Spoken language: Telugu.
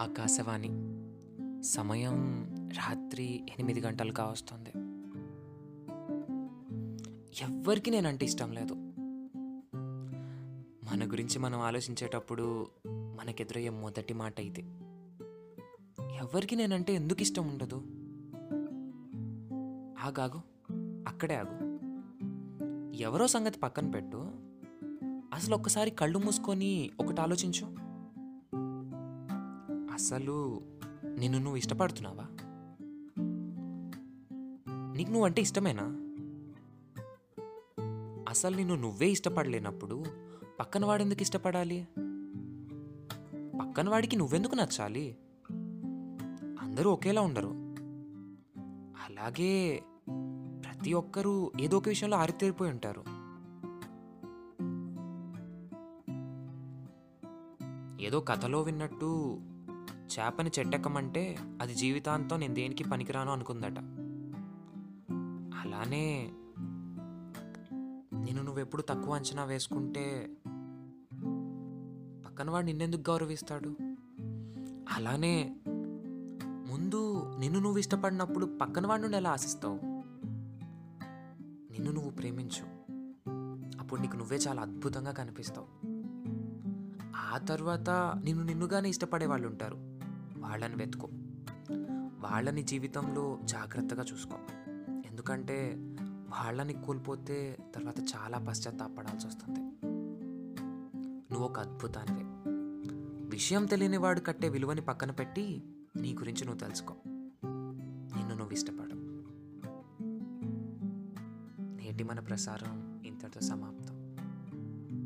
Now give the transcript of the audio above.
ఆకాశవాణి. సమయం రాత్రి ఎనిమిది గంటలు కావస్తుంది. ఎవ్వరికి నేనంటే ఇష్టం లేదు. మన గురించి మనం ఆలోచించేటప్పుడు మనకెదురయ్యే మొదటి మాట ఇది. ఎవరికి నేనంటే ఎందుకు ఇష్టం ఉండదు? ఆగాగు అక్కడే ఆగు. ఎవరో సంగతి పక్కన పెట్టు. అసలు ఒక్కసారి కళ్ళు మూసుకొని ఒకటి ఆలోచించు. అసలు నిన్ను నువ్వు ఇష్టపడుతున్నావా? నీకు నువ్వంటే ఇష్టమేనా? అసలు నిన్ను నువ్వే ఇష్టపడలేనప్పుడు పక్కన వాడెందుకు ఇష్టపడాలి? పక్కన వాడికి నువ్వెందుకు నచ్చాలి? అందరూ ఒకేలా ఉండరు. అలాగే ప్రతి ఒక్కరూ ఏదో ఒక విషయంలో ఆరితేరిపోయి ఉంటారు. ఏదో కథలో విన్నట్టు చేపని చెట్టెక్కమంటే అది జీవితాంతం నేను దేనికి పనికిరాను అనుకుందట. అలానే నేను నువ్వెప్పుడు తక్కువ అంచనా వేసుకుంటే పక్కన వాడు నిన్నెందుకు గౌరవిస్తాడు? అలానే ముందు నిన్ను నువ్వు ఇష్టపడినప్పుడు పక్కన వాడి నుండి ఎలా ఆశిస్తావు? నిన్ను నువ్వు ప్రేమించు. అప్పుడు నీకు నువ్వే చాలా అద్భుతంగా కనిపిస్తావు. ఆ తర్వాత నిన్ను నిన్నుగానే ఇష్టపడే వాళ్ళు ఉంటారు వాళ్ళని వెతుకో. వాళ్ళని జీవితంలో జాగ్రత్తగా చూసుకో. ఎందుకంటే వాళ్ళని కోల్పోతే తర్వాత చాలా పశ్చాత్తాపడాల్సి వస్తుంది. నువ్వు ఒక అద్భుతానివే. విషయం తెలియని వాడు కట్టే విలువని పక్కన పెట్టి నీ గురించి నువ్వు తెలుసుకో. నిన్ను నువ్వు ఇష్టపడు నేటి మన ప్రసారం ఇంతటితో సమాప్తం.